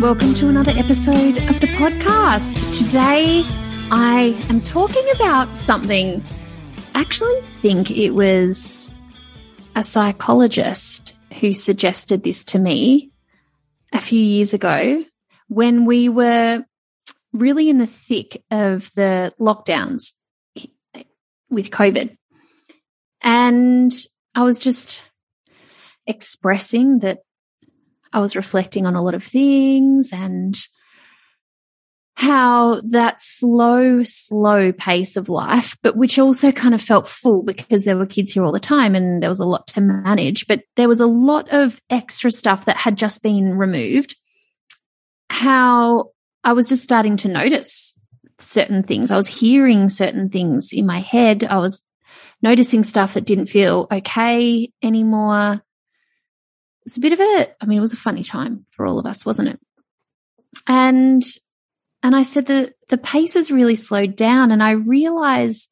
Welcome to another episode of the podcast. Today, I am talking about something. I actually think it was a psychologist who suggested this to me a few years ago when we were really in the thick of the lockdowns with COVID. And I was just expressing that I was reflecting on a lot of things and how that slow, slow pace of life, but which also kind of felt full because there were kids here all the time and there was a lot to manage, but there was a lot of extra stuff that had just been removed. How I was just starting to notice certain things. I was hearing certain things in my head. I was noticing stuff that didn't feel okay anymore was a bit of a, I mean, it was a funny time for all of us, wasn't it? And, and I said the, the pace has really slowed down and I realize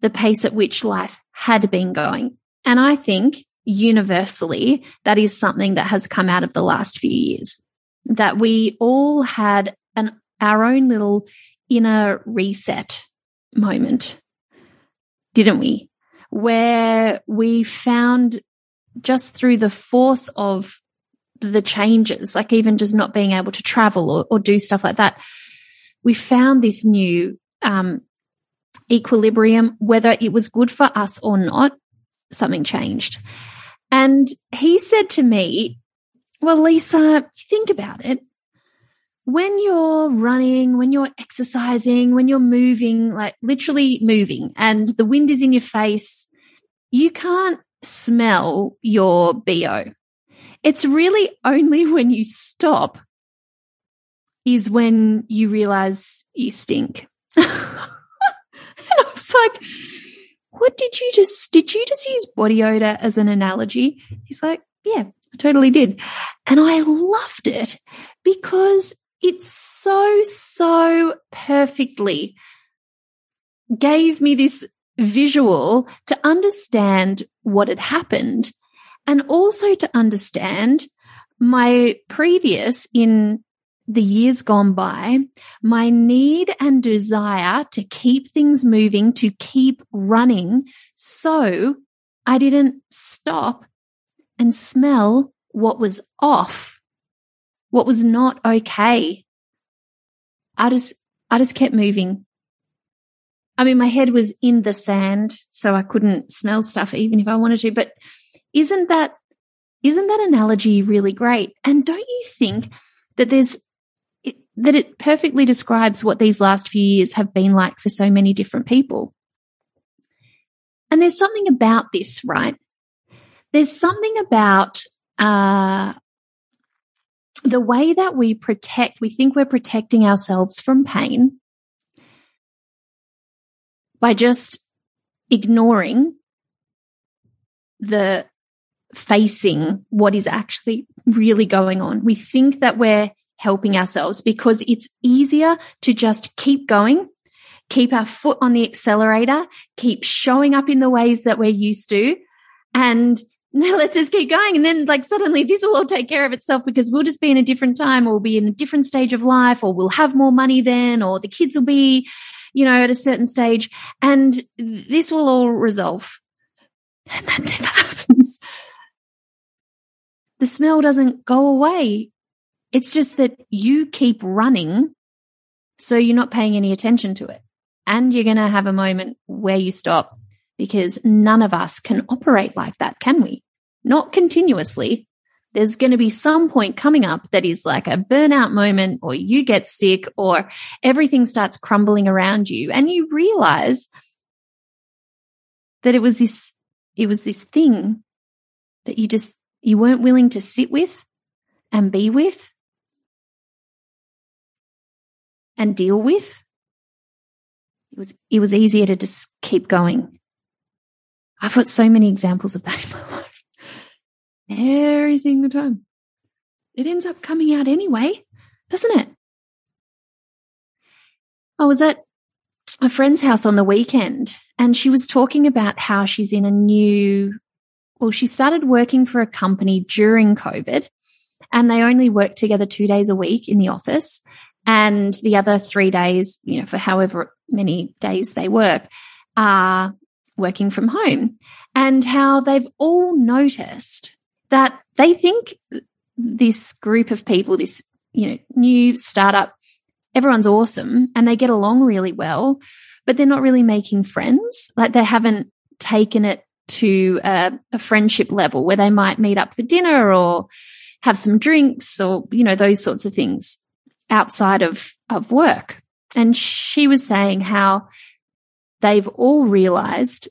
the pace at which life had been going. And I think universally that is something that has come out of the last few years that we all had an, our own little inner reset moment, didn't we? Where we found just through the force of the changes, like even just not being able to travel or, or do stuff like that, we found this new um, equilibrium, whether it was good for us or not, something changed. And he said to me, well, Lisa, think about it. When you're running, when you're exercising, when you're moving, like literally moving and the wind is in your face, you can't smell your BO. It's really only when you stop is when you realize you stink. and I was like, what did you just, did you just use body odor as an analogy? He's like, yeah, I totally did. And I loved it because it's so, so perfectly gave me this visual to understand what had happened and also to understand my previous in the years gone by, my need and desire to keep things moving, to keep running. So I didn't stop and smell what was off, what was not okay. I just, I just kept moving. I mean, my head was in the sand, so I couldn't smell stuff even if I wanted to. But isn't that, isn't that analogy really great? And don't you think that there's, it, that it perfectly describes what these last few years have been like for so many different people? And there's something about this, right? There's something about, uh, the way that we protect, we think we're protecting ourselves from pain by just ignoring the facing what is actually really going on. We think that we're helping ourselves because it's easier to just keep going, keep our foot on the accelerator, keep showing up in the ways that we're used to. And let's just keep going. And then like suddenly this will all take care of itself because we'll just be in a different time or we'll be in a different stage of life or we'll have more money then or the kids will be you know, at a certain stage and this will all resolve. And that never happens. The smell doesn't go away. It's just that you keep running. So you're not paying any attention to it. And you're going to have a moment where you stop because none of us can operate like that, can we? Not continuously there's going to be some point coming up that is like a burnout moment or you get sick or everything starts crumbling around you and you realize that it was this, it was this thing that you just, you weren't willing to sit with and be with and deal with It was, it was easier to just keep going. I've got so many examples of that in my life. Every single time. It ends up coming out anyway, doesn't it? I was at a friend's house on the weekend and she was talking about how she's in a new, well, she started working for a company during COVID and they only work together two days a week in the office. And the other three days, you know, for however many days they work, are working from home. And how they've all noticed that they think this group of people, this, you know, new startup, everyone's awesome and they get along really well, but they're not really making friends. Like they haven't taken it to a, a friendship level where they might meet up for dinner or have some drinks or, you know, those sorts of things outside of, of work. And she was saying how they've all realized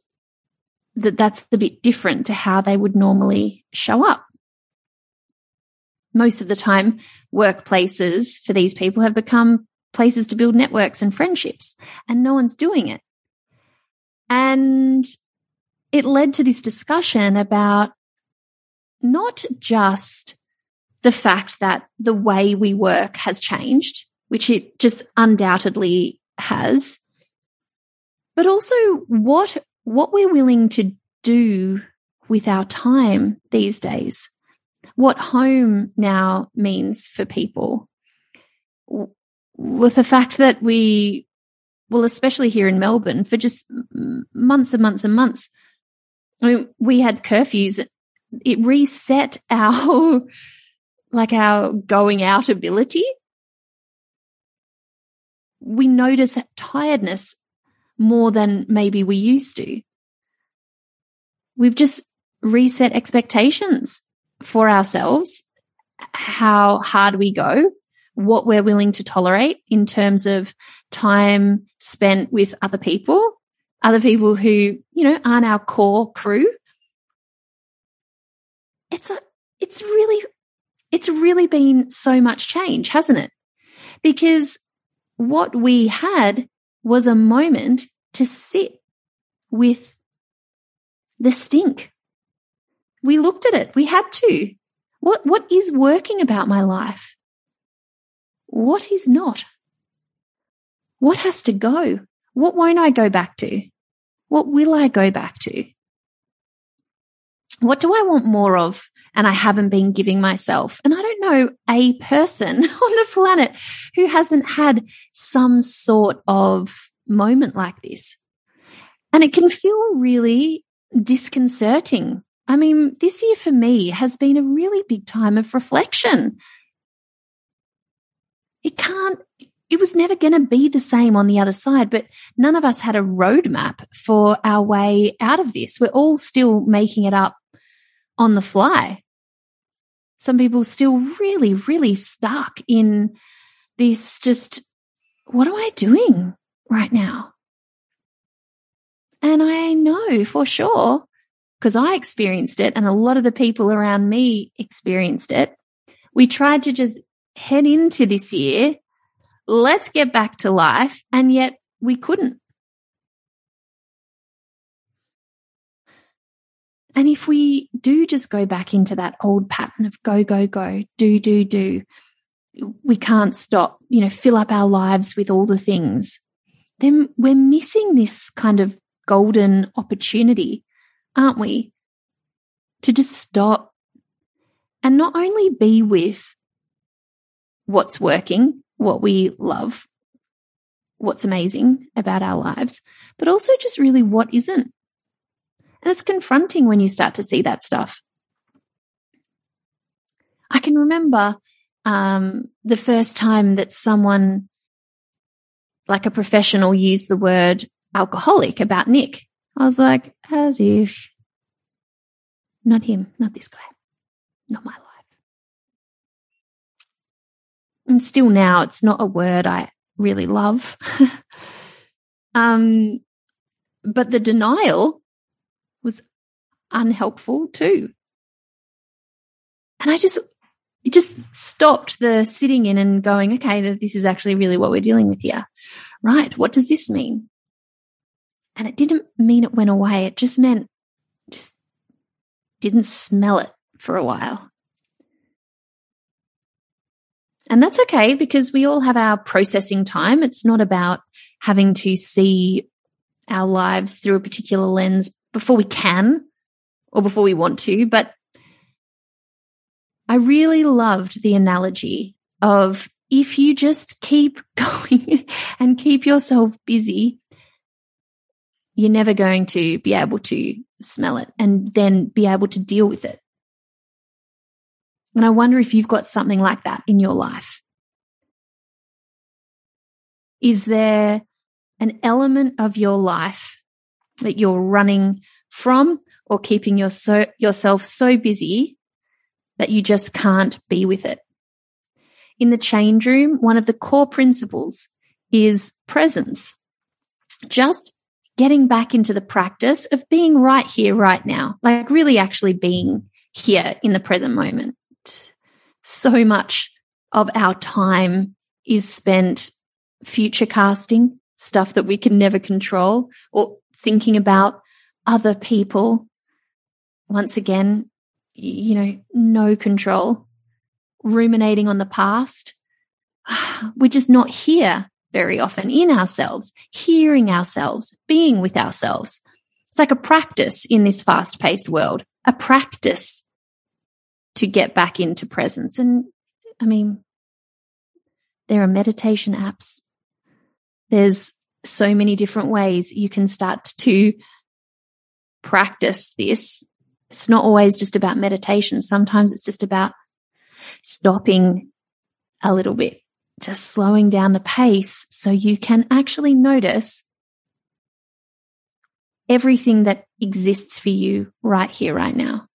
that that's a bit different to how they would normally show up. Most of the time, workplaces for these people have become places to build networks and friendships, and no one's doing it. And it led to this discussion about not just the fact that the way we work has changed, which it just undoubtedly has, but also what, what we're willing to do with our time these days, what home now means for people, with the fact that we, well, especially here in Melbourne, for just months and months and months, I mean, we had curfews. It reset our like our going out ability, we notice that tiredness more than maybe we used to. We've just reset expectations for ourselves, how hard we go, what we're willing to tolerate in terms of time spent with other people, other people who, you know, aren't our core crew. It's a, it's really it's really been so much change, hasn't it? Because what we had was a moment to sit with the stink. We looked at it. We had to. What, what is working about my life? What is not? What has to go? What won't I go back to? What will I go back to? What do I want more of and I haven't been giving myself? And I don't know a person on the planet who hasn't had some sort of moment like this. And it can feel really disconcerting. I mean, this year for me has been a really big time of reflection. It can't, it was never going to be the same on the other side, but none of us had a roadmap for our way out of this. We're all still making it up on the fly. Some people still really, really stuck in this just, what am I doing right now? And I know for sure, because I experienced it and a lot of the people around me experienced it. We tried to just head into this year. Let's get back to life. And yet we couldn't. And if we do just go back into that old pattern of go, go, go, do, do, do, we can't stop, you know, fill up our lives with all the things, then we're missing this kind of golden opportunity, aren't we? To just stop and not only be with what's working, what we love, what's amazing about our lives, but also just really what isn't. And it's confronting when you start to see that stuff. I can remember um, the first time that someone, like a professional, used the word alcoholic about Nick. I was like, as if. Not him, not this guy, not my life. And still now, it's not a word I really love. um, but the denial unhelpful too. And I just, it just stopped the sitting in and going, okay, this is actually really what we're dealing with here. Right. What does this mean? And it didn't mean it went away. It just meant just didn't smell it for a while. And that's okay because we all have our processing time. It's not about having to see our lives through a particular lens before we can or before we want to. But I really loved the analogy of if you just keep going and keep yourself busy, you're never going to be able to smell it and then be able to deal with it. And I wonder if you've got something like that in your life. Is there an element of your life that you're running from or keeping your so, yourself so busy that you just can't be with it? In the change room, one of the core principles is presence. Just getting back into the practice of being right here, right now, like really actually being here in the present moment. So much of our time is spent future casting stuff that we can never control or thinking about other people. Once again, you know, no control, ruminating on the past. We're just not here very often in ourselves, hearing ourselves, being with ourselves. It's like a practice in this fast paced world, a practice to get back into presence. And I mean, there are meditation apps. There's so many different ways you can start to practice this. It's not always just about meditation. Sometimes it's just about stopping a little bit just slowing down the pace so you can actually notice everything that exists for you right here, right now.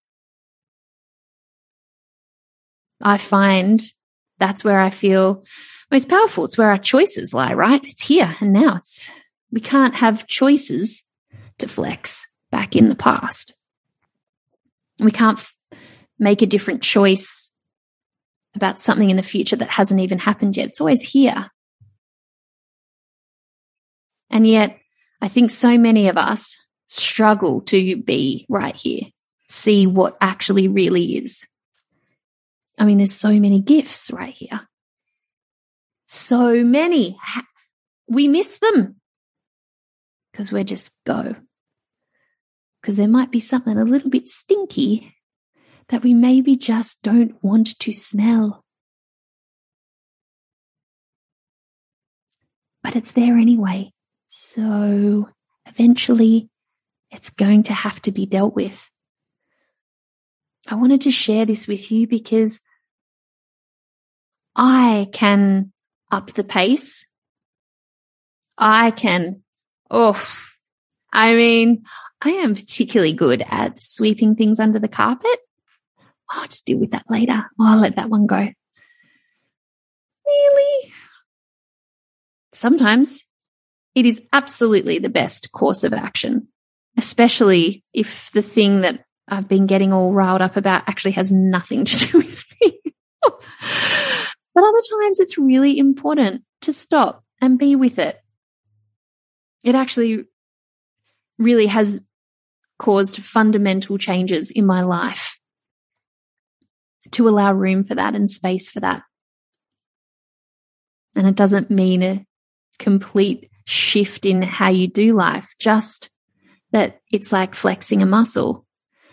I find that's where I feel most powerful. It's where our choices lie, right? It's here and now. It's, we can't have choices to flex back in the past. We can't make a different choice about something in the future that hasn't even happened yet. It's always here. And yet, I think so many of us struggle to be right here, see what actually really is. I mean, there's so many gifts right here. So many. We miss them because we're just go. Because there might be something a little bit stinky that we maybe just don't want to smell. But it's there anyway. So eventually it's going to have to be dealt with. I wanted to share this with you because I can up the pace. I can, oh, I mean, I am particularly good at sweeping things under the carpet. I'll just deal with that later. I'll let that one go. Really? Sometimes it is absolutely the best course of action, especially if the thing that I've been getting all riled up about actually has nothing to do with me. but other times it's really important to stop and be with it. It actually really has caused fundamental changes in my life to allow room for that and space for that. And it doesn't mean a complete shift in how you do life, just that it's like flexing a muscle.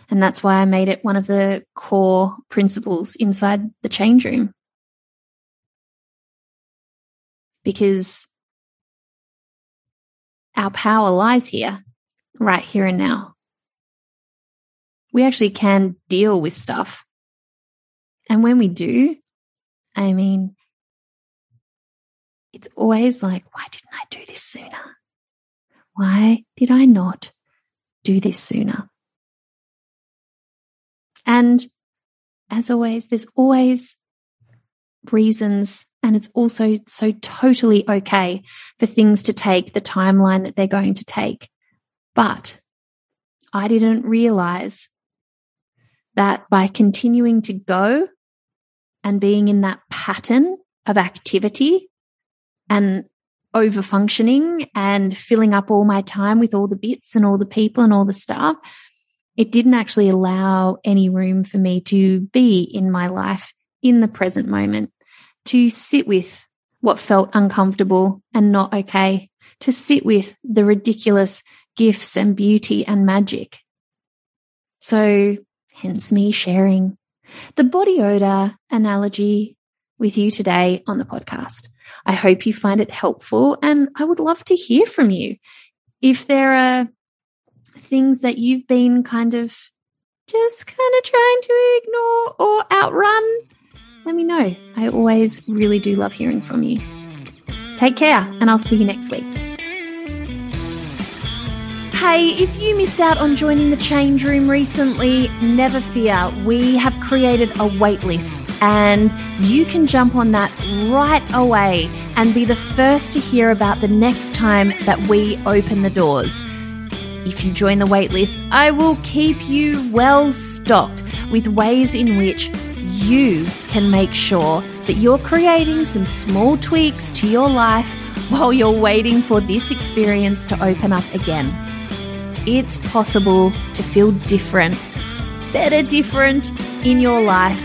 And that's why I made it one of the core principles inside the change room. Because our power lies here, right here and now. We actually can deal with stuff and when we do, I mean, it's always like, why didn't I do this sooner? Why did I not do this sooner? And as always, there's always reasons, and it's also so totally okay for things to take the timeline that they're going to take. But I didn't realize that by continuing to go and being in that pattern of activity and over functioning and filling up all my time with all the bits and all the people and all the stuff, it didn't actually allow any room for me to be in my life in the present moment, to sit with what felt uncomfortable and not okay, to sit with the ridiculous gifts and beauty and magic. So hence me sharing the body odor analogy with you today on the podcast. I hope you find it helpful and I would love to hear from you. If there are things that you've been kind of just kind of trying to ignore or outrun, let me know. I always really do love hearing from you. Take care and I'll see you next week. Hey, if you missed out on joining the change room recently, never fear. We have created a waitlist and you can jump on that right away and be the first to hear about the next time that we open the doors. If you join the waitlist, I will keep you well stocked with ways in which you can make sure that you're creating some small tweaks to your life while you're waiting for this experience to open up again it's possible to feel different, better different in your life.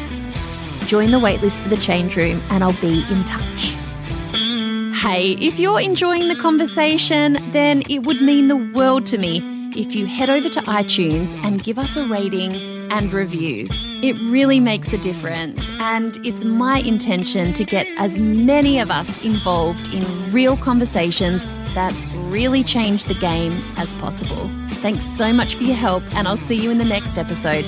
Join the waitlist for the change room and I'll be in touch. Hey, if you're enjoying the conversation, then it would mean the world to me if you head over to iTunes and give us a rating and review. It really makes a difference, and it's my intention to get as many of us involved in real conversations that really change the game as possible. Thanks so much for your help, and I'll see you in the next episode.